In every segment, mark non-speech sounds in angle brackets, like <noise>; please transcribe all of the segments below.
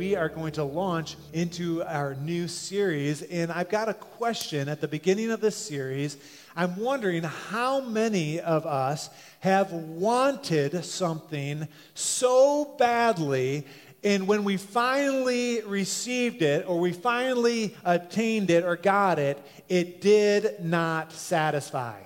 We are going to launch into our new series, and I've got a question at the beginning of this series. I'm wondering how many of us have wanted something so badly and when we finally received it, or we finally obtained it, or got it, it did not satisfy.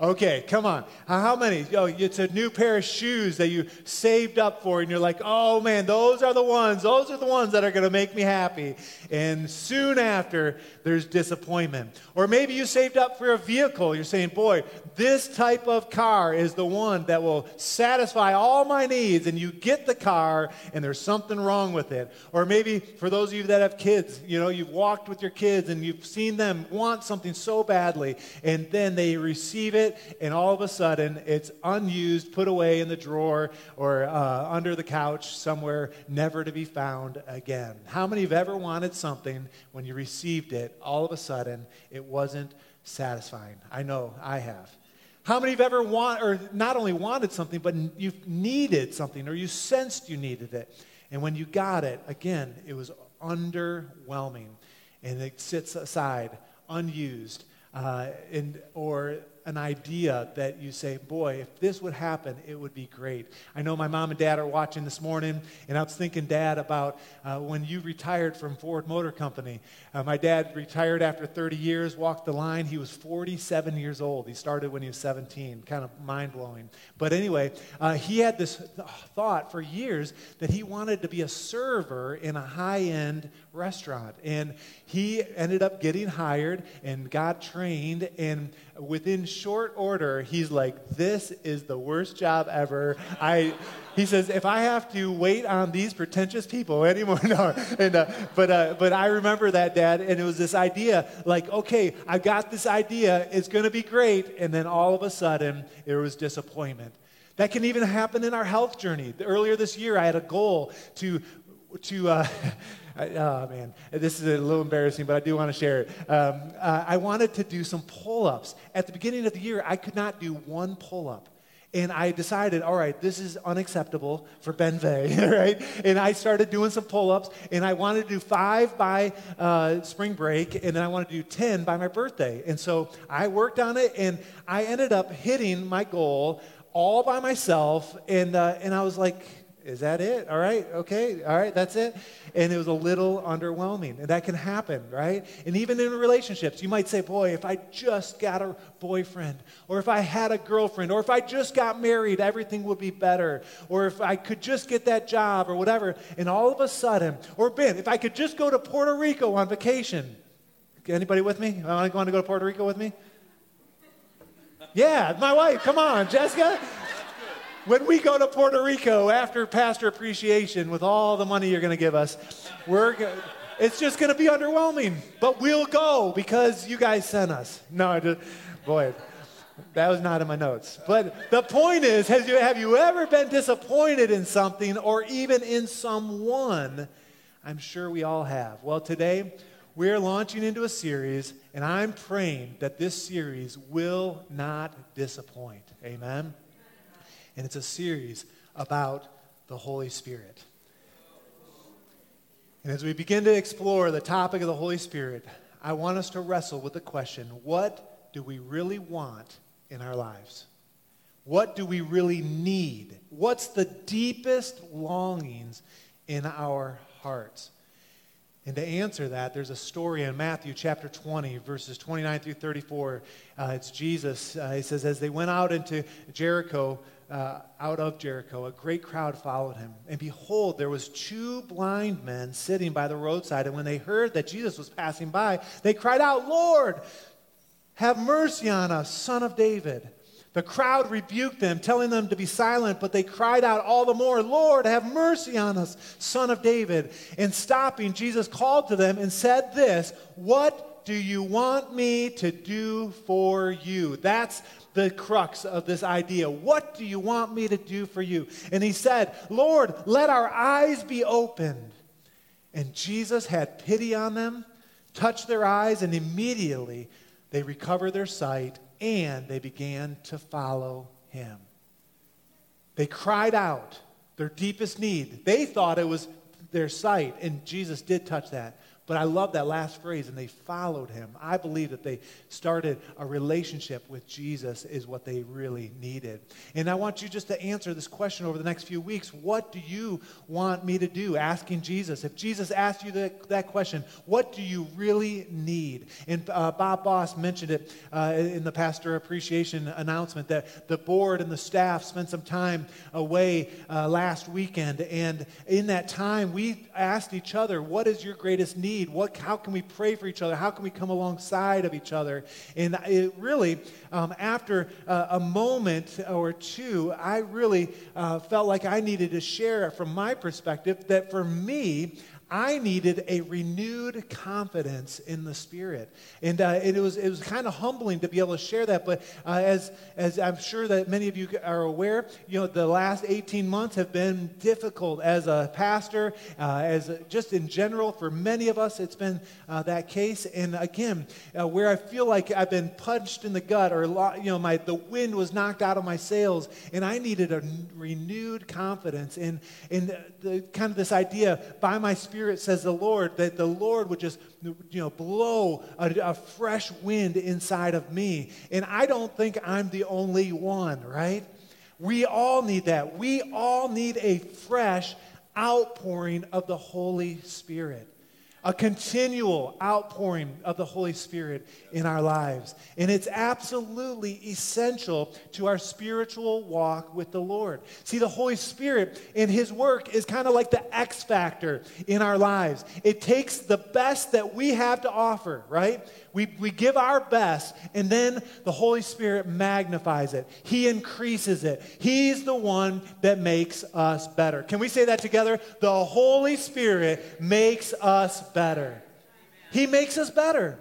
Okay, come on. How many? Oh, it's a new pair of shoes that you saved up for, and you're like, oh man, those are the ones. Those are the ones that are going to make me happy. And soon after, there's disappointment. Or maybe you saved up for a vehicle. You're saying, boy, this type of car is the one that will satisfy all my needs. And you get the car, and there's something wrong with it. Or maybe for those of you that have kids, you know, you've walked with your kids and you've seen them want something so badly, and then they receive it it, and all of a sudden it's unused, put away in the drawer or uh, under the couch somewhere, never to be found again. How many have ever wanted something when you received it, all of a sudden it wasn't satisfying? I know I have. How many have ever want, or not only wanted something, but you've needed something, or you sensed you needed it, and when you got it, again, it was underwhelming, and it sits aside unused, uh, and, or an idea that you say, boy, if this would happen, it would be great. I know my mom and dad are watching this morning, and I was thinking, Dad, about uh, when you retired from Ford Motor Company. Uh, my dad retired after 30 years, walked the line. He was 47 years old. He started when he was 17, kind of mind blowing. But anyway, uh, he had this th- thought for years that he wanted to be a server in a high end restaurant. And he ended up getting hired and got trained, and within short order, he's like, This is the worst job ever. I. He says, if I have to wait on these pretentious people anymore, <laughs> no. And, uh, but, uh, but I remember that, Dad, and it was this idea like, okay, I got this idea, it's going to be great. And then all of a sudden, there was disappointment. That can even happen in our health journey. Earlier this year, I had a goal to, to uh, <laughs> I, oh man, this is a little embarrassing, but I do want to share it. Um, uh, I wanted to do some pull ups. At the beginning of the year, I could not do one pull up. And I decided, all right, this is unacceptable for Ben Vegh, <laughs> right? And I started doing some pull ups, and I wanted to do five by uh, spring break, and then I wanted to do 10 by my birthday. And so I worked on it, and I ended up hitting my goal all by myself. And, uh, and I was like, is that it? All right, okay, all right, that's it. And it was a little underwhelming. And that can happen, right? And even in relationships, you might say, boy, if I just got a boyfriend, or if I had a girlfriend, or if I just got married, everything would be better. Or if I could just get that job, or whatever. And all of a sudden, or Ben, if I could just go to Puerto Rico on vacation. Anybody with me? I want to go to Puerto Rico with me? Yeah, my wife. Come on, Jessica when we go to Puerto Rico after Pastor Appreciation with all the money you're going to give us, we're it's just going to be underwhelming. But we'll go because you guys sent us. No, I just, boy, that was not in my notes. But the point is, has you, have you ever been disappointed in something or even in someone? I'm sure we all have. Well, today we're launching into a series, and I'm praying that this series will not disappoint. Amen and it's a series about the Holy Spirit. And as we begin to explore the topic of the Holy Spirit, I want us to wrestle with the question what do we really want in our lives? What do we really need? What's the deepest longings in our hearts? And to answer that, there's a story in Matthew chapter 20, verses 29 through 34. Uh, it's Jesus. Uh, he says, As they went out into Jericho, uh, out of Jericho, a great crowd followed him. And behold, there was two blind men sitting by the roadside. And when they heard that Jesus was passing by, they cried out, Lord, have mercy on us, son of David. The crowd rebuked them, telling them to be silent, but they cried out all the more, Lord, have mercy on us, son of David. And stopping, Jesus called to them and said this, What What do you want me to do for you? That's the crux of this idea. What do you want me to do for you? And he said, Lord, let our eyes be opened. And Jesus had pity on them, touched their eyes, and immediately they recovered their sight and they began to follow him. They cried out their deepest need. They thought it was their sight, and Jesus did touch that. But I love that last phrase, and they followed him. I believe that they started a relationship with Jesus, is what they really needed. And I want you just to answer this question over the next few weeks What do you want me to do? Asking Jesus. If Jesus asked you that, that question, what do you really need? And uh, Bob Boss mentioned it uh, in the pastor appreciation announcement that the board and the staff spent some time away uh, last weekend. And in that time, we asked each other, What is your greatest need? Need? What, how can we pray for each other? How can we come alongside of each other? And it really, um, after uh, a moment or two, I really uh, felt like I needed to share from my perspective that for me, I needed a renewed confidence in the Spirit. And uh, it, was, it was kind of humbling to be able to share that. But uh, as, as I'm sure that many of you are aware, you know, the last 18 months have been difficult as a pastor, uh, as a, just in general, for many of us, it's been uh, that case. And again, uh, where I feel like I've been punched in the gut or, you know, my, the wind was knocked out of my sails, and I needed a renewed confidence in, in the, kind of this idea by my Spirit Spirit, says the Lord, that the Lord would just, you know, blow a, a fresh wind inside of me. And I don't think I'm the only one, right? We all need that. We all need a fresh outpouring of the Holy Spirit a continual outpouring of the Holy Spirit in our lives. And it's absolutely essential to our spiritual walk with the Lord. See, the Holy Spirit in His work is kind of like the X factor in our lives. It takes the best that we have to offer, right? We, we give our best, and then the Holy Spirit magnifies it. He increases it. He's the one that makes us better. Can we say that together? The Holy Spirit makes us better. He makes us better.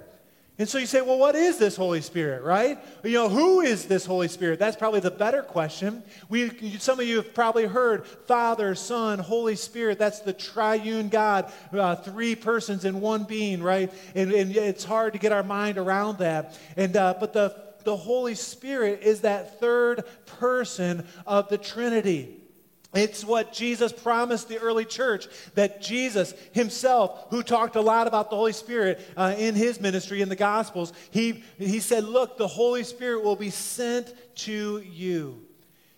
And so you say, well, what is this Holy Spirit, right? You know, who is this Holy Spirit? That's probably the better question. We, some of you have probably heard Father, Son, Holy Spirit. That's the triune God, uh, three persons in one being, right? And, and, it's hard to get our mind around that. And, uh, but the, the Holy Spirit is that third person of the Trinity. It's what Jesus promised the early church that Jesus himself, who talked a lot about the Holy Spirit uh, in his ministry in the Gospels, he, he said, Look, the Holy Spirit will be sent to you.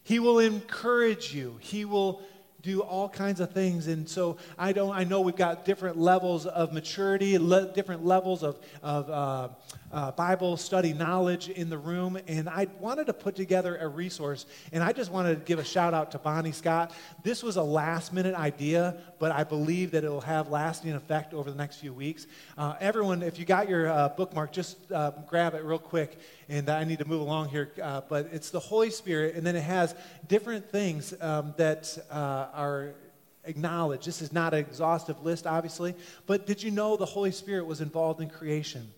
He will encourage you. He will do all kinds of things. And so I don't. I know we've got different levels of maturity, le- different levels of, of uh, uh, Bible study knowledge in the room. And I wanted to put together a resource. And I just wanted to give a shout out to Bonnie Scott. This was a last minute idea, but I believe that it will have lasting effect over the next few weeks. Uh, everyone, if you got your uh, bookmark, just uh, grab it real quick. And I need to move along here. Uh, but it's the Holy Spirit, and then it has different things um, that are acknowledged. This is not an exhaustive list, obviously, but did you know the Holy Spirit was involved in creation?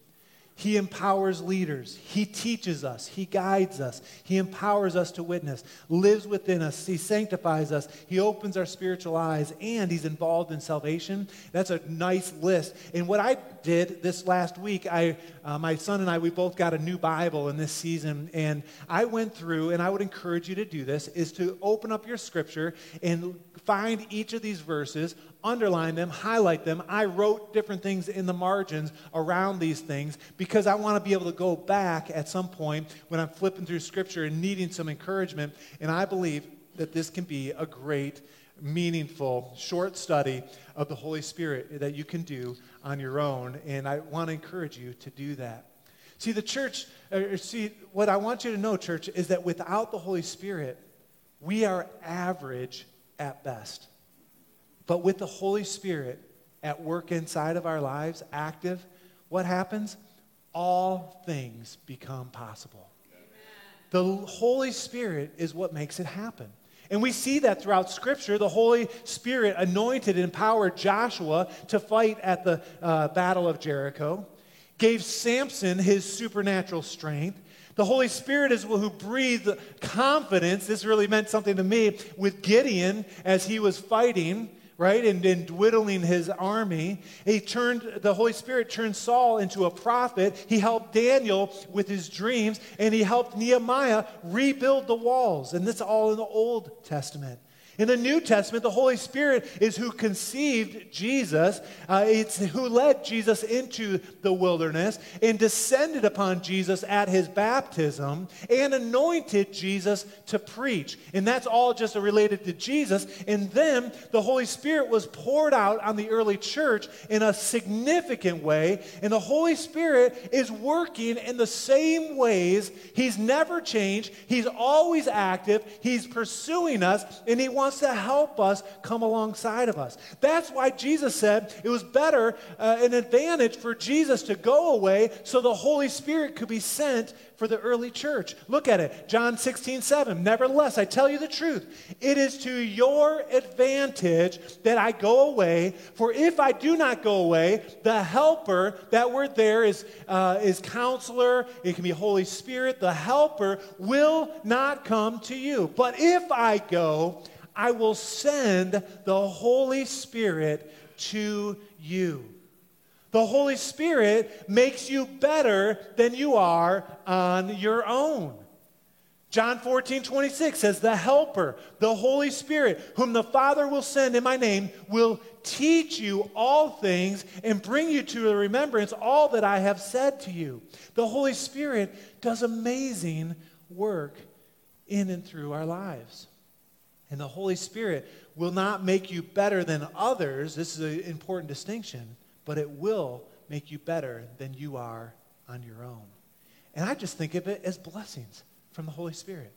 He empowers leaders. He teaches us. He guides us. He empowers us to witness, lives within us. He sanctifies us. He opens our spiritual eyes, and He's involved in salvation. That's a nice list. And what I did this last week, I, uh, my son and I, we both got a new Bible in this season, and I went through, and I would encourage you to do this, is to open up your scripture and find each of these verses, underline them, highlight them. I wrote different things in the margins around these things because I want to be able to go back at some point when I'm flipping through Scripture and needing some encouragement. And I believe that this can be a great, meaningful, short study of the Holy Spirit that you can do on your own. And I want to encourage you to do that. See, the church, or see, what I want you to know, church, is that without the Holy Spirit, we are average at best. But with the Holy Spirit at work inside of our lives, active, what happens? All things become possible. Amen. The Holy Spirit is what makes it happen. And we see that throughout Scripture. The Holy Spirit anointed and empowered Joshua to fight at the uh, Battle of Jericho. gave Samson his supernatural strength. The Holy Spirit is who breathed confidence. This really meant something to me with Gideon as he was fighting, right, and, and dwindling his army. He turned, the Holy Spirit turned Saul into a prophet. He helped Daniel with his dreams, and he helped Nehemiah rebuild the walls. And this all in the Old Testament. In the New Testament, the Holy Spirit is who conceived Jesus. Uh, it's who led Jesus into the wilderness and descended upon Jesus at his baptism and anointed Jesus to preach. And that's all just related to Jesus. And then the Holy Spirit was poured out on the early church in a significant way. And the Holy Spirit is working in the same ways. He's never changed, He's always active, He's pursuing us, and He wants wants to help us come alongside of us. That's why Jesus said it was better, uh, an advantage for Jesus to go away so the Holy Spirit could be sent for the early church. Look at it. John 16, 7. Nevertheless, I tell you the truth. It is to your advantage that I go away. For if I do not go away, the helper, that word there is, uh, is counselor, it can be Holy Spirit. The helper will not come to you. But if I go, I will send the Holy Spirit to you. The Holy Spirit makes you better than you are on your own. John 14, 26 says, The Helper, the Holy Spirit, whom the Father will send in my name, will teach you all things and bring you to the remembrance all that I have said to you. The Holy Spirit does amazing work in and through our lives. And the Holy Spirit will not make you better than others. This is an important distinction, but it will make you better than you are on your own. And I just think of it as blessings from the Holy Spirit.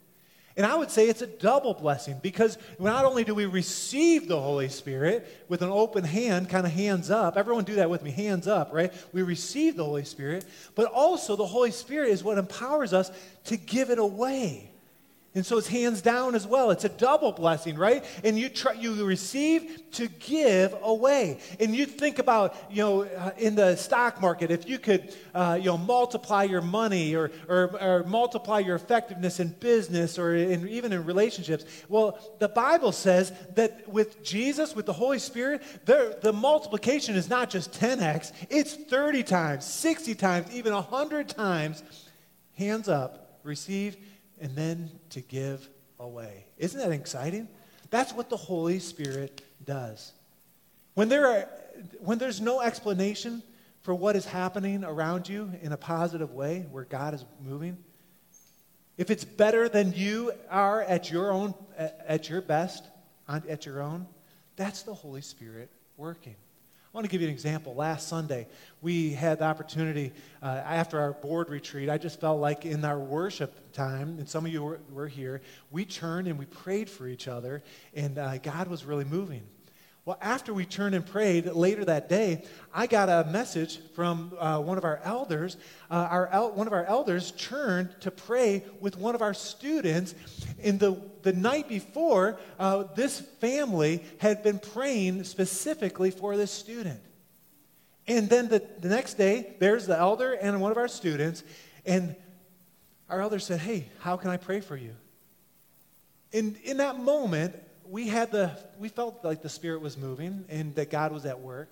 And I would say it's a double blessing because not only do we receive the Holy Spirit with an open hand, kind of hands up, everyone do that with me, hands up, right? We receive the Holy Spirit, but also the Holy Spirit is what empowers us to give it away. And so it's hands down as well. It's a double blessing, right? And you try, you receive to give away. And you think about, you know, uh, in the stock market, if you could, uh, you know, multiply your money or, or, or, multiply your effectiveness in business or in, even in relationships. Well, the Bible says that with Jesus, with the Holy Spirit, there, the multiplication is not just 10x, it's 30 times, 60 times, even 100 times. Hands up, receive and then to give away. Isn't that exciting? That's what the Holy Spirit does. When, there are, when there's no explanation for what is happening around you in a positive way, where God is moving, if it's better than you are at your own, at your best, at your own, that's the Holy Spirit working. I want to give you an example. Last Sunday, we had the opportunity, uh, after our board retreat, I just felt like in our worship time, and some of you were, were here, we turned and we prayed for each other, and uh, God was really moving. Well, after we turned and prayed later that day, I got a message from uh, one of our elders. Uh, our el- one of our elders turned to pray with one of our students. In the, the night before, uh, this family had been praying specifically for this student. And then the, the next day, there's the elder and one of our students. And our elder said, Hey, how can I pray for you? And in that moment, we had the we felt like the spirit was moving and that god was at work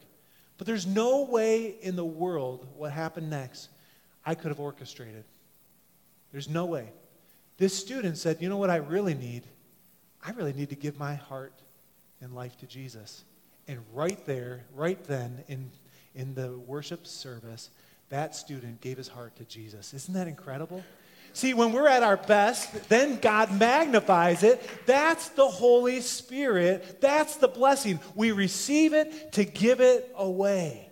but there's no way in the world what happened next i could have orchestrated. There's no way. This student said you know what i really need? I really need to give my heart and life to jesus. And right there right then in in the worship service that student gave his heart to jesus. Isn't that incredible See, when we're at our best, then God magnifies it. That's the Holy Spirit. That's the blessing. We receive it to give it away.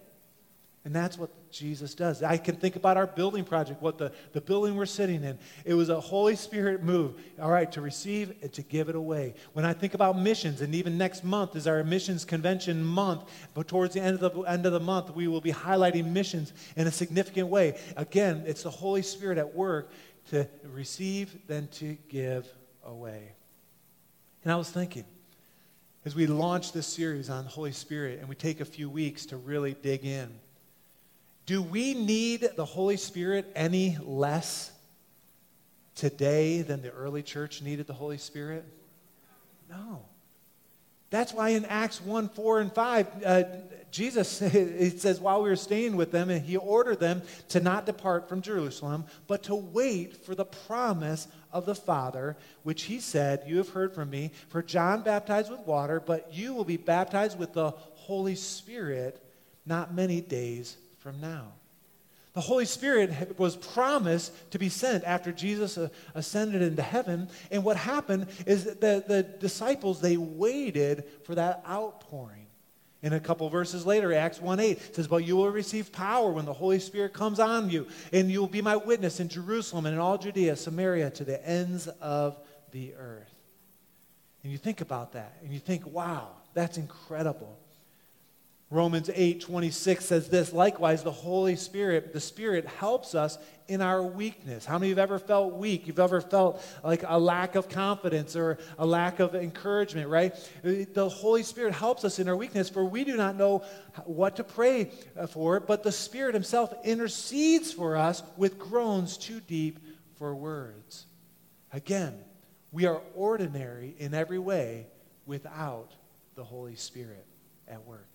And that's what Jesus does. I can think about our building project, what the, the building we're sitting in. It was a Holy Spirit move, all right, to receive and to give it away. When I think about missions, and even next month is our missions convention month, but towards the end of the end of the month, we will be highlighting missions in a significant way. Again, it's the Holy Spirit at work to receive than to give away. And I was thinking, as we launch this series on the Holy Spirit and we take a few weeks to really dig in, Do we need the Holy Spirit any less today than the early church needed the Holy Spirit? No. That's why in Acts 1 4 and 5, uh, Jesus <laughs> it says, while we were staying with them, and he ordered them to not depart from Jerusalem, but to wait for the promise of the Father, which he said, You have heard from me. For John baptized with water, but you will be baptized with the Holy Spirit not many days from now. The Holy Spirit was promised to be sent after Jesus uh, ascended into heaven. And what happened is that the disciples, they waited for that outpouring. In a couple verses later, Acts 1 8 says, But you will receive power when the Holy Spirit comes on you, and you will be my witness in Jerusalem and in all Judea, Samaria, to the ends of the earth. And you think about that, and you think, wow, that's incredible. Romans 8 26 says this likewise, the Holy Spirit, the Spirit helps us in our weakness. How many of you have ever felt weak? You've ever felt like a lack of confidence or a lack of encouragement, right? The Holy Spirit helps us in our weakness, for we do not know what to pray for, but the Spirit Himself intercedes for us with groans too deep for words. Again, we are ordinary in every way without the Holy Spirit at work.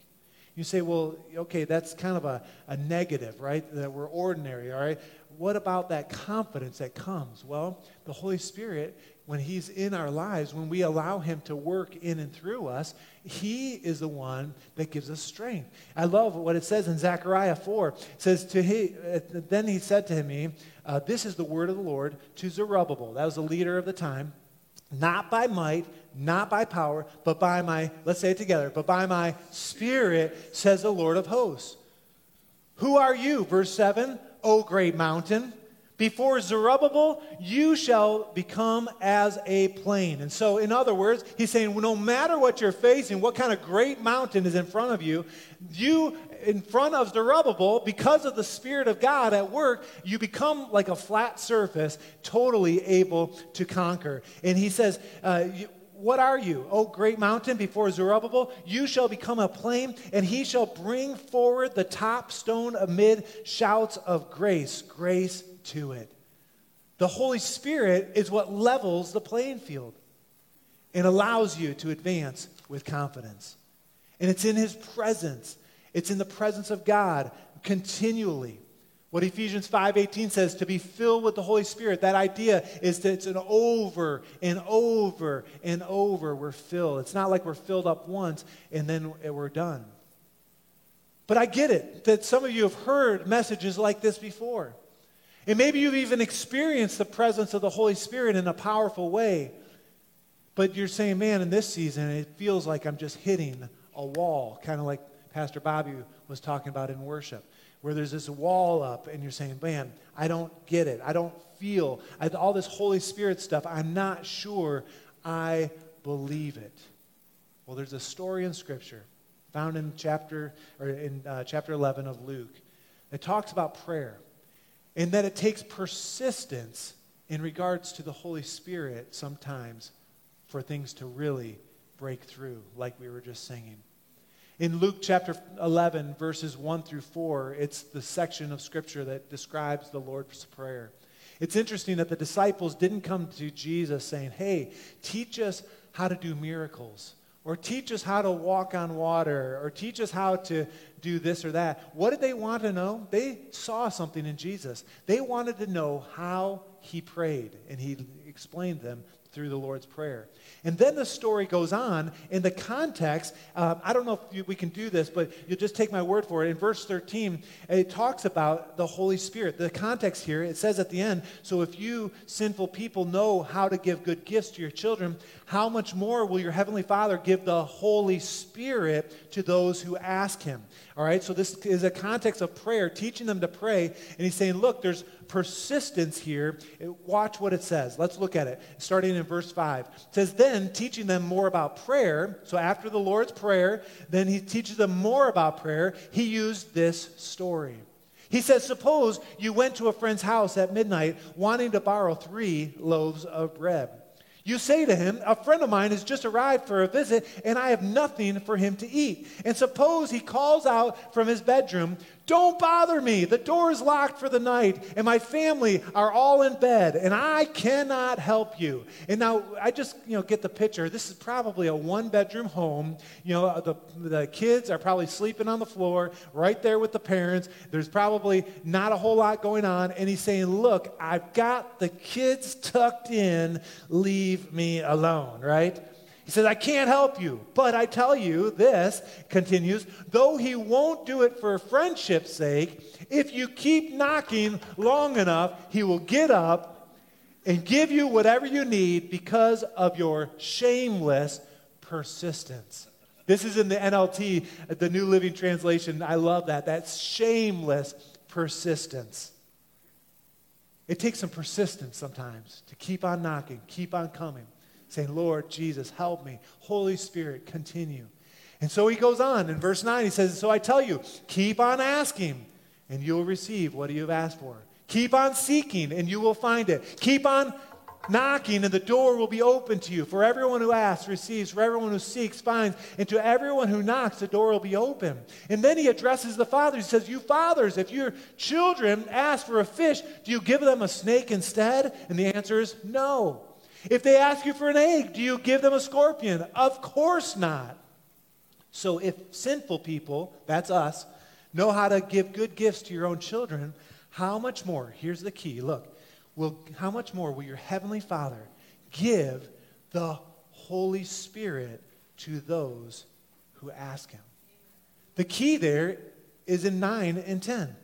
You say, well, okay, that's kind of a, a negative, right? That we're ordinary, all right? What about that confidence that comes? Well, the Holy Spirit, when He's in our lives, when we allow Him to work in and through us, He is the one that gives us strength. I love what it says in Zechariah 4. It says, to he, Then He said to me, uh, This is the word of the Lord to Zerubbabel. That was the leader of the time. Not by might, not by power, but by my, let's say it together, but by my spirit, says the Lord of hosts. Who are you? Verse 7 O great mountain. Before Zerubbabel, you shall become as a plain. And so, in other words, he's saying, no matter what you're facing, what kind of great mountain is in front of you, you, in front of Zerubbabel, because of the Spirit of God at work, you become like a flat surface, totally able to conquer. And he says, uh, what are you, O great mountain before Zerubbabel? You shall become a plain, and he shall bring forward the top stone amid shouts of grace, grace to it. The Holy Spirit is what levels the playing field and allows you to advance with confidence. And it's in his presence, it's in the presence of God continually what Ephesians 5:18 says to be filled with the Holy Spirit, that idea is that it's an over and over and over we're filled. It's not like we're filled up once and then we're done. But I get it that some of you have heard messages like this before. And maybe you've even experienced the presence of the Holy Spirit in a powerful way. But you're saying, man, in this season, it feels like I'm just hitting a wall, kind of like Pastor Bobby was talking about in worship where there's this wall up and you're saying, man, I don't get it. I don't feel I, all this Holy Spirit stuff. I'm not sure I believe it. Well, there's a story in Scripture found in chapter or in uh, chapter 11 of Luke that talks about prayer and that it takes persistence in regards to the Holy Spirit sometimes for things to really break through, like we were just singing. In Luke chapter 11, verses 1 through 4, it's the section of scripture that describes the Lord's Prayer. It's interesting that the disciples didn't come to Jesus saying, Hey, teach us how to do miracles, or teach us how to walk on water, or teach us how to do this or that. What did they want to know? They saw something in Jesus. They wanted to know how he prayed, and he explained them through the Lord's Prayer. And then the story goes on in the context. Um, I don't know if you, we can do this, but you'll just take my word for it. In verse 13, it talks about the Holy Spirit. The context here, it says at the end, so if you sinful people know how to give good gifts to your children, how much more will your heavenly Father give the Holy Spirit to those who ask him? All right, so this is a context of prayer, teaching them to pray. And he's saying, look, there's persistence here. Watch what it says. Let's look at it. Starting in verse 5. It says, then teaching them more about prayer. So after the Lord's Prayer, then he teaches them more about prayer. He used this story. He says, Suppose you went to a friend's house at midnight wanting to borrow three loaves of bread. You say to him, A friend of mine has just arrived for a visit, and I have nothing for him to eat. And suppose he calls out from his bedroom, Don't bother me. The door is locked for the night, and my family are all in bed, and I cannot help you. And now I just, you know, get the picture. This is probably a one-bedroom home. You know, the, the kids are probably sleeping on the floor right there with the parents. There's probably not a whole lot going on. And he's saying, Look, I've got the kids tucked in. Leave me alone, right? He says, I can't help you, but I tell you this, continues, though he won't do it for friendship's sake, if you keep knocking long enough, he will get up and give you whatever you need because of your shameless persistence. This is in the NLT, the New Living Translation. I love that. That's shameless persistence. It takes some persistence sometimes to keep on knocking, keep on coming saying, Lord Jesus, help me. Holy Spirit, continue. And so he goes on in verse 9. He says, So I tell you, keep on asking, and you'll receive what you have asked for. Keep on seeking, and you will find it. Keep on knocking, and the door will be open to you. For everyone who asks receives, for everyone who seeks finds, and to everyone who knocks, the door will be open. And then he addresses the fathers. He says, You fathers, if your children ask for a fish, do you give them a snake instead? And the answer is no. If they ask you for an egg, do you give them a scorpion? Of course not. So if sinful people, that's us, know how to give good gifts to your own children, how much more, here's the key look, will, how much more will your heavenly Father give the Holy Spirit to those who ask Him? The key there is in 9 and 10.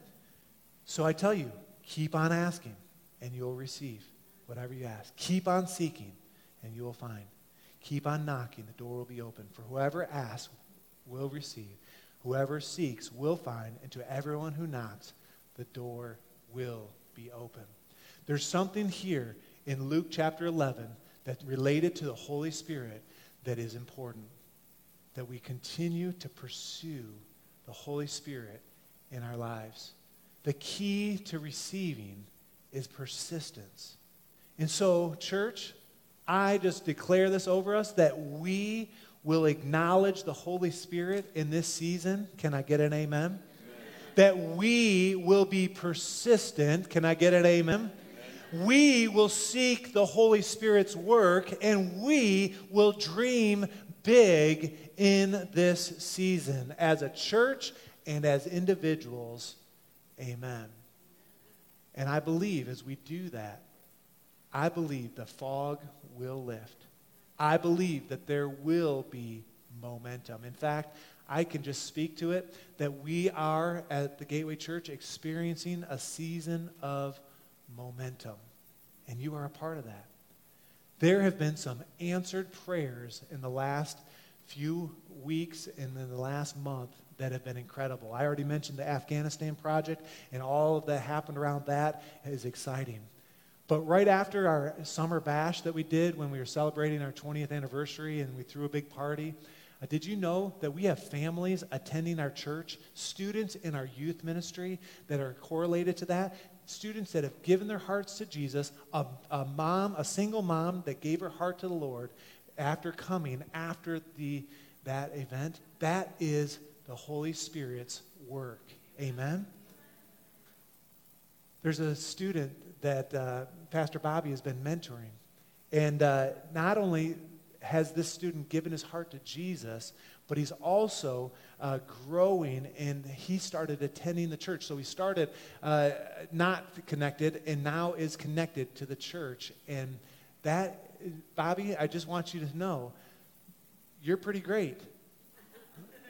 So I tell you, keep on asking, and you'll receive whatever you ask. Keep on seeking, and you will find. Keep on knocking, the door will be open. For whoever asks will receive. Whoever seeks will find, and to everyone who knocks, the door will be open. There's something here in Luke chapter 11 that related to the Holy Spirit that is important. That we continue to pursue the Holy Spirit in our lives. The key to receiving is persistence. And so, church, I just declare this over us that we will acknowledge the Holy Spirit in this season. Can I get an amen? amen. That we will be persistent. Can I get an amen? amen? We will seek the Holy Spirit's work and we will dream big in this season as a church and as individuals. Amen. And I believe as we do that, I believe the fog will lift. I believe that there will be momentum. In fact, I can just speak to it that we are at the Gateway Church experiencing a season of momentum. And you are a part of that. There have been some answered prayers in the last few weeks and in the last month that have been incredible. I already mentioned the Afghanistan project, and all of that happened around that is exciting. But right after our summer bash that we did when we were celebrating our 20th anniversary and we threw a big party, uh, did you know that we have families attending our church, students in our youth ministry that are correlated to that? Students that have given their hearts to Jesus, a, a mom, a single mom that gave her heart to the Lord after coming after the, that event. That is the Holy Spirit's work. Amen? There's a student that uh, Pastor Bobby has been mentoring. And uh, not only has this student given his heart to Jesus, but he's also uh, growing and he started attending the church. So he started uh, not connected and now is connected to the church. And that, Bobby, I just want you to know you're pretty great.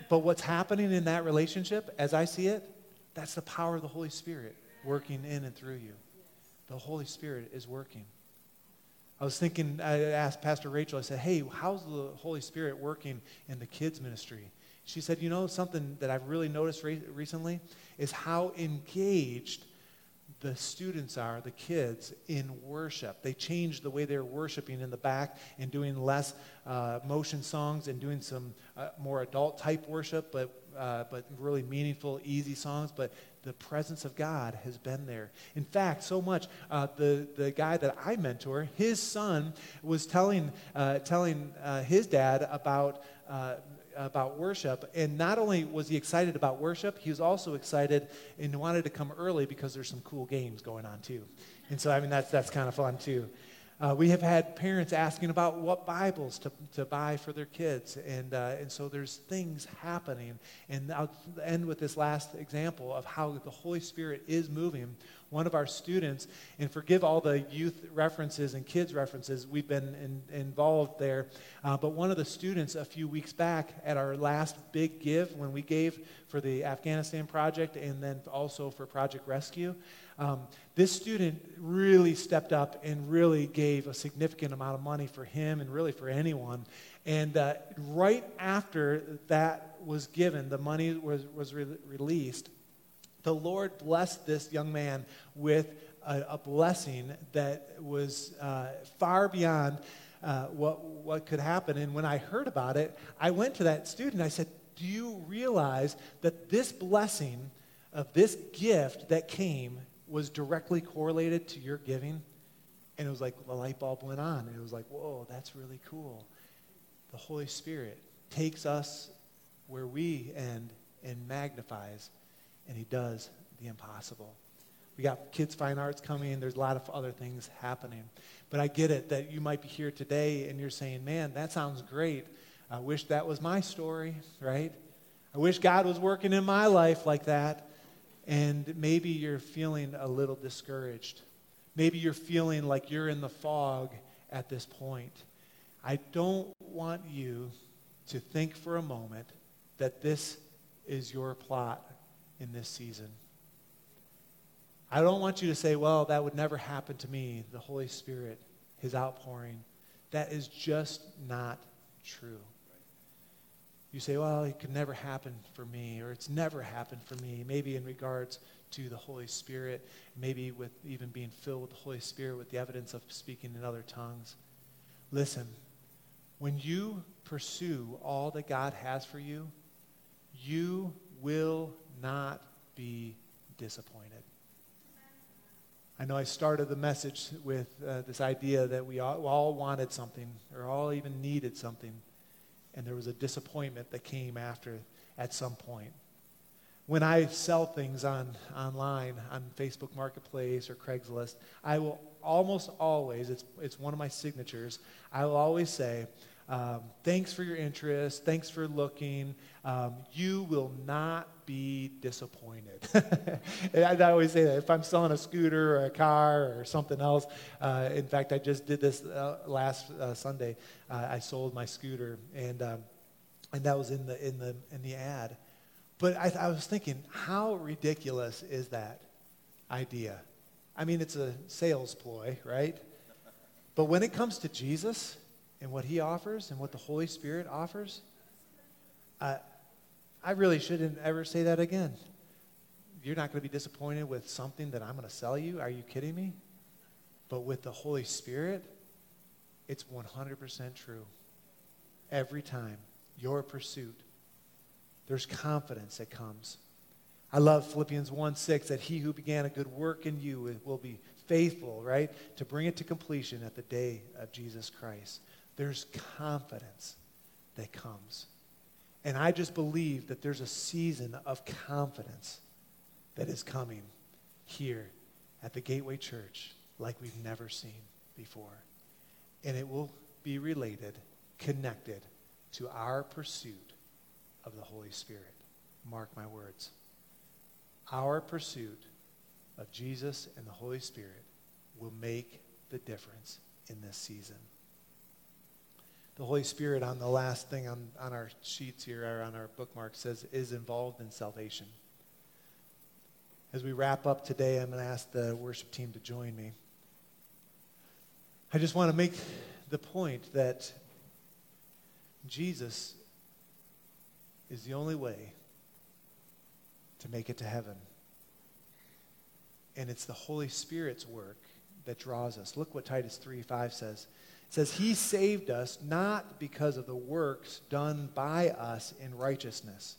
But what's happening in that relationship, as I see it, that's the power of the Holy Spirit working in and through you the Holy Spirit is working. I was thinking, I asked Pastor Rachel, I said, hey, how's the Holy Spirit working in the kids' ministry? She said, you know, something that I've really noticed re- recently is how engaged the students are, the kids, in worship. They changed the way they're worshiping in the back and doing less uh, motion songs and doing some uh, more adult type worship. But uh, but really meaningful, easy songs. But the presence of God has been there. In fact, so much uh, the the guy that I mentor, his son was telling uh, telling uh, his dad about. Uh, about worship, and not only was he excited about worship, he was also excited and wanted to come early because there's some cool games going on too. And so, I mean, that's that's kind of fun too. Uh, we have had parents asking about what Bibles to, to buy for their kids. And, uh, and so there's things happening. And I'll end with this last example of how the Holy Spirit is moving. One of our students, and forgive all the youth references and kids references, we've been in, involved there. Uh, but one of the students a few weeks back at our last big give, when we gave for the Afghanistan project and then also for Project Rescue, um, this student really stepped up and really gave a significant amount of money for him and really for anyone. And uh, right after that was given, the money was, was re- released, the Lord blessed this young man with a, a blessing that was uh, far beyond uh, what, what could happen. And when I heard about it, I went to that student. I said, Do you realize that this blessing of this gift that came was directly correlated to your giving. And it was like the light bulb went on. And it was like, whoa, that's really cool. The Holy Spirit takes us where we end and magnifies, and He does the impossible. We got kids' fine arts coming. There's a lot of other things happening. But I get it that you might be here today and you're saying, man, that sounds great. I wish that was my story, right? I wish God was working in my life like that and maybe you're feeling a little discouraged. Maybe you're feeling like you're in the fog at this point. I don't want you to think for a moment that this is your plot in this season. I don't want you to say, well, that would never happen to me, the Holy Spirit, His outpouring. That is just not true. You say, well, it could never happen for me, or it's never happened for me, maybe in regards to the Holy Spirit, maybe with even being filled with the Holy Spirit with the evidence of speaking in other tongues. Listen, when you pursue all that God has for you, you will not be disappointed. I know I started the message with uh, this idea that we all, we all wanted something or all even needed something and there was a disappointment that came after at some point. When I sell things on online on Facebook Marketplace or Craigslist, I will almost always, it's, it's one of my signatures, I will always say, um, thanks for your interest. Thanks for looking. Um, you will not be disappointed. <laughs> I always say that if I'm selling a scooter or a car or something else. Uh, in fact, I just did this uh, last uh, Sunday. Uh, I sold my scooter, and um, and that was in the in the in the ad. But I, I was thinking, how ridiculous is that idea? I mean, it's a sales ploy, right? But when it comes to Jesus, and what He offers and what the Holy Spirit offers, uh, I really shouldn't ever say that again. You're not going to be disappointed with something that I'm going to sell you. Are you kidding me? But with the Holy Spirit, it's 100% true. Every time, your pursuit, there's confidence that comes. I love Philippians 1 6 that he who began a good work in you will be faithful, right, to bring it to completion at the day of Jesus Christ there's confidence that comes. And I just believe that there's a season of confidence that is coming here at the Gateway Church like we've never seen before. And it will be related, connected to our pursuit of the Holy Spirit. Mark my words. Our pursuit of Jesus and the Holy Spirit will make the difference in this season the Holy Spirit on the last thing on, on our sheets here or on our bookmark says is involved in salvation. As we wrap up today, I'm going to ask the worship team to join me. I just want to make the point that Jesus is the only way to make it to heaven. And it's the Holy Spirit's work that draws us. Look what Titus 3 5 says. It says, He saved us not because of the works done by us in righteousness,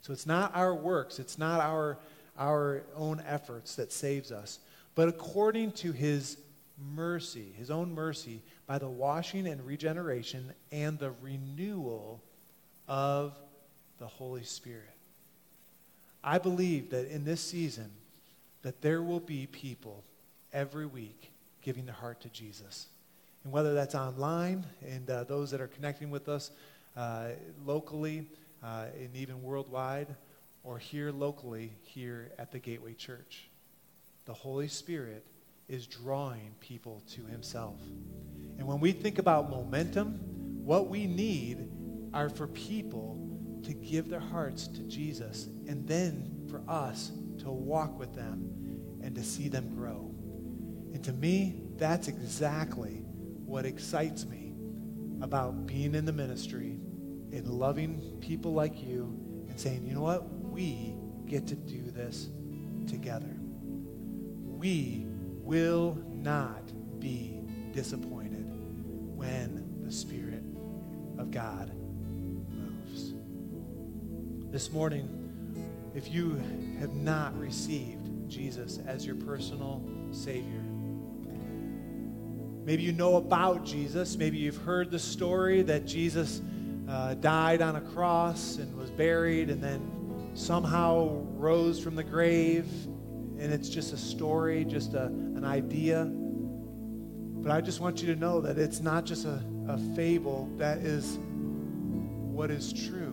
So it's not our works, it's not our, our own efforts that saves us, but according to his mercy, his own mercy, by the washing and regeneration and the renewal of the Holy Spirit. I believe that in this season that there will be people every week giving their heart to Jesus. And whether that's online and uh, those that are connecting with us uh, locally uh, and even worldwide, or here locally, here at the Gateway Church, the Holy Spirit is drawing people to Himself. And when we think about momentum, what we need are for people to give their hearts to Jesus and then for us to walk with them and to see them grow. And to me, that's exactly what excites me about being in the ministry and loving people like you and saying, you know what? We get to do this together. We will not be disappointed when the Spirit of God moves. This morning, if you have not received Jesus as your personal Savior, Maybe you know about Jesus. Maybe you've heard the story that Jesus uh, died on a cross and was buried and then somehow rose from the grave. And it's just a story, just a, an idea. But I just want you to know that it's not just a, a fable, that is what is true.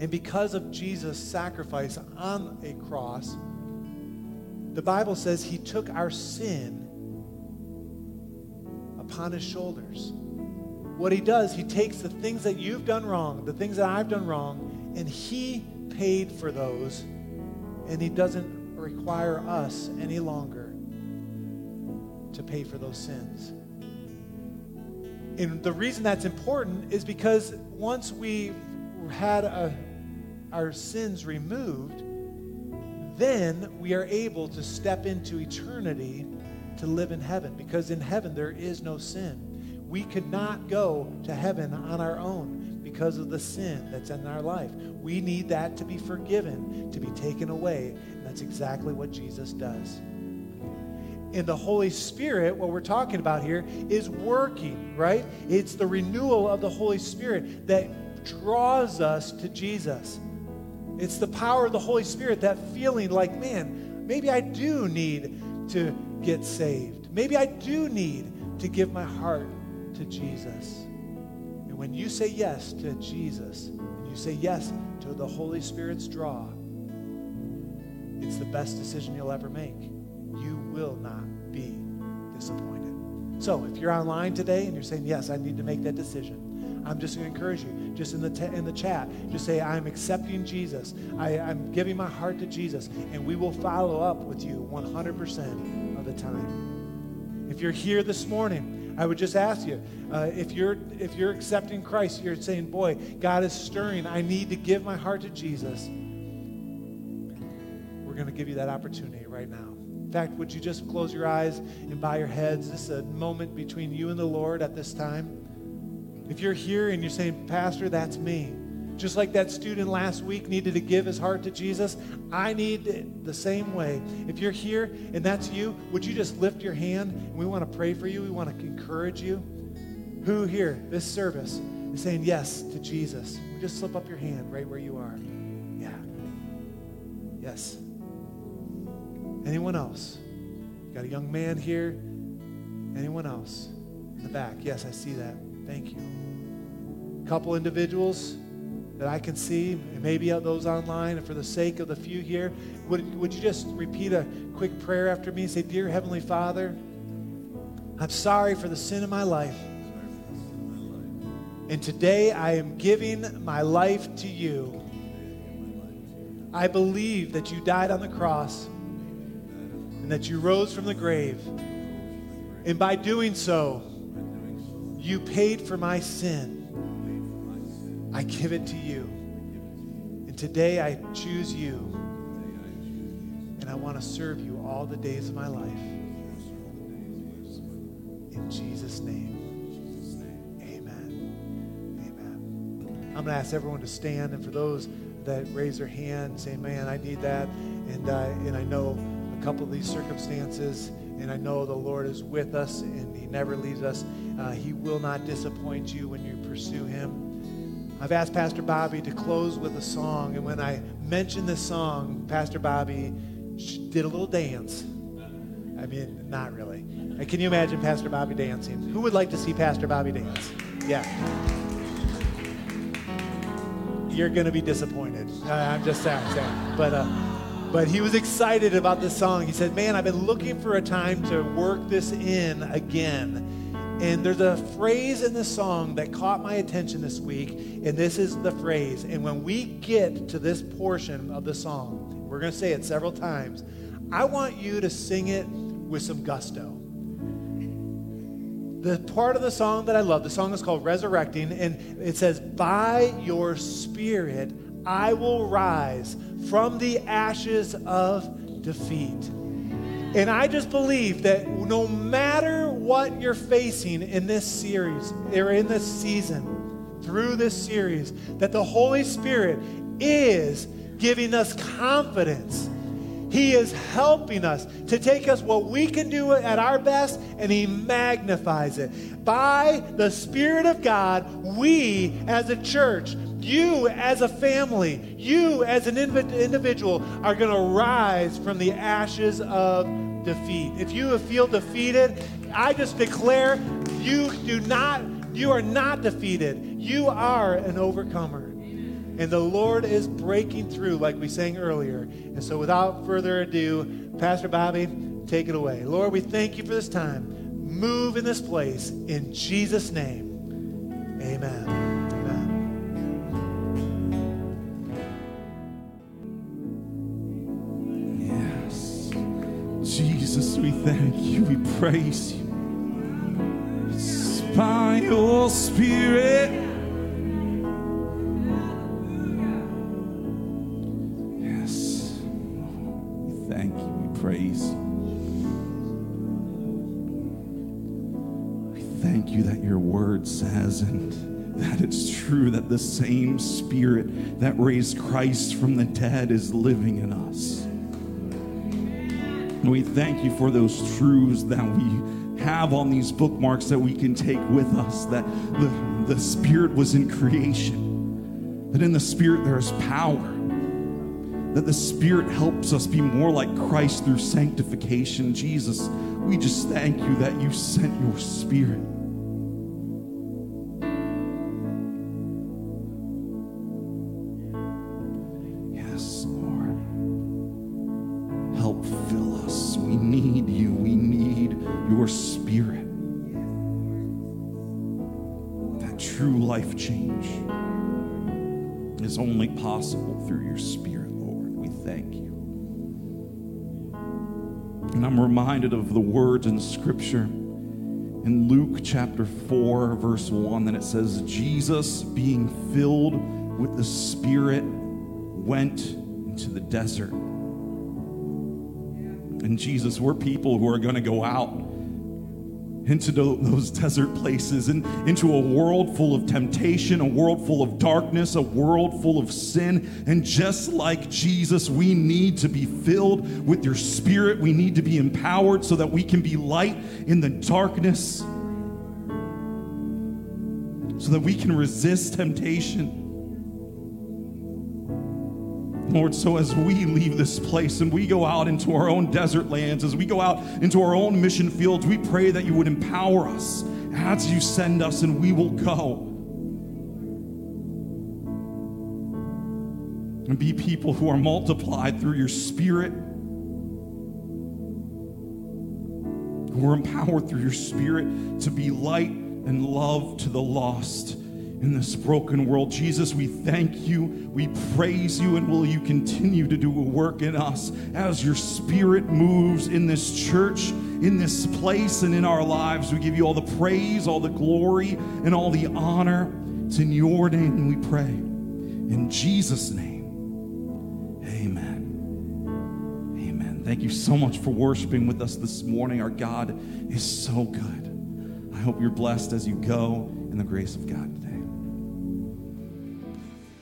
And because of Jesus' sacrifice on a cross, the Bible says he took our sin upon his shoulders. What he does, he takes the things that you've done wrong, the things that I've done wrong, and he paid for those, and he doesn't require us any longer to pay for those sins. And the reason that's important is because once we've had a, our sins removed, then we are able to step into eternity to live in heaven because in heaven there is no sin. We could not go to heaven on our own because of the sin that's in our life. We need that to be forgiven, to be taken away. And that's exactly what Jesus does. In the Holy Spirit, what we're talking about here is working, right? It's the renewal of the Holy Spirit that draws us to Jesus. It's the power of the Holy Spirit, that feeling like, man, maybe I do need to get saved. Maybe I do need to give my heart to Jesus. And when you say yes to Jesus, and you say yes to the Holy Spirit's draw, it's the best decision you'll ever make. You will not be disappointed. So if you're online today and you're saying, Yes, I need to make that decision, I'm just going to encourage you, just in the, te- in the chat, just say, I'm accepting Jesus. I, I'm giving my heart to Jesus. And we will follow up with you 100% of the time. If you're here this morning, I would just ask you uh, if you're if you're accepting Christ, you're saying, "Boy, God is stirring. I need to give my heart to Jesus." We're going to give you that opportunity right now. In fact, would you just close your eyes and bow your heads? This is a moment between you and the Lord at this time. If you're here and you're saying, Pastor, that's me. Just like that student last week needed to give his heart to Jesus, I need the same way. If you're here and that's you, would you just lift your hand? And we want to pray for you. We want to encourage you. Who here, this service, is saying yes to Jesus? Just slip up your hand right where you are. Yeah. Yes. Anyone else? Got a young man here. Anyone else? In the back. Yes, I see that. Thank you. Couple individuals that I can see, and maybe those online, and for the sake of the few here, would, would you just repeat a quick prayer after me? Say, Dear Heavenly Father, I'm sorry for the sin of my life. And today I am giving my life to you. I believe that you died on the cross and that you rose from the grave. And by doing so, you paid for my sin. I give it to you. And today I choose you. And I want to serve you all the days of my life. In Jesus' name. Amen. Amen. I'm going to ask everyone to stand. And for those that raise their hand say, Man, I need that. And, uh, and I know a couple of these circumstances, and I know the Lord is with us and He never leaves us. Uh, he will not disappoint you when you pursue Him. I've asked Pastor Bobby to close with a song, and when I mentioned this song, Pastor Bobby did a little dance. I mean, not really. Uh, can you imagine Pastor Bobby dancing? Who would like to see Pastor Bobby dance? Yeah. You're going to be disappointed. Uh, I'm just saying. But, uh, but he was excited about this song. He said, Man, I've been looking for a time to work this in again. And there's a phrase in the song that caught my attention this week, and this is the phrase. And when we get to this portion of the song, we're going to say it several times. I want you to sing it with some gusto. The part of the song that I love, the song is called Resurrecting, and it says, By your spirit I will rise from the ashes of defeat. And I just believe that no matter what you're facing in this series or in this season, through this series, that the Holy Spirit is giving us confidence. He is helping us to take us what we can do at our best and He magnifies it. By the Spirit of God, we as a church you, as a family, you, as an individual, are going to rise from the ashes of defeat. If you feel defeated, I just declare you do not, you are not defeated. You are an overcomer. And the Lord is breaking through, like we sang earlier. And so, without further ado, Pastor Bobby, take it away. Lord, we thank you for this time. Move in this place in Jesus' name. Amen. We praise you. It's by your Spirit. Yes, we thank you, we praise you. We thank you that your word says and that it's true that the same Spirit that raised Christ from the dead is living in us. And we thank you for those truths that we have on these bookmarks that we can take with us that the, the Spirit was in creation, that in the Spirit there is power, that the Spirit helps us be more like Christ through sanctification. Jesus, we just thank you that you sent your Spirit. Through your Spirit, Lord. We thank you. And I'm reminded of the words in Scripture in Luke chapter 4, verse 1, that it says, Jesus, being filled with the Spirit, went into the desert. And Jesus, we're people who are going to go out into those desert places and into a world full of temptation, a world full of darkness, a world full of sin. And just like Jesus, we need to be filled with your spirit. We need to be empowered so that we can be light in the darkness, so that we can resist temptation. Lord, so as we leave this place and we go out into our own desert lands, as we go out into our own mission fields, we pray that you would empower us as you send us and we will go. And be people who are multiplied through your spirit, who are empowered through your spirit to be light and love to the lost in this broken world. Jesus, we thank you, we praise you, and will you continue to do a work in us as your spirit moves in this church, in this place, and in our lives. We give you all the praise, all the glory, and all the honor. It's in your name we pray. In Jesus' name, amen. Amen. Thank you so much for worshiping with us this morning. Our God is so good. I hope you're blessed as you go in the grace of God today.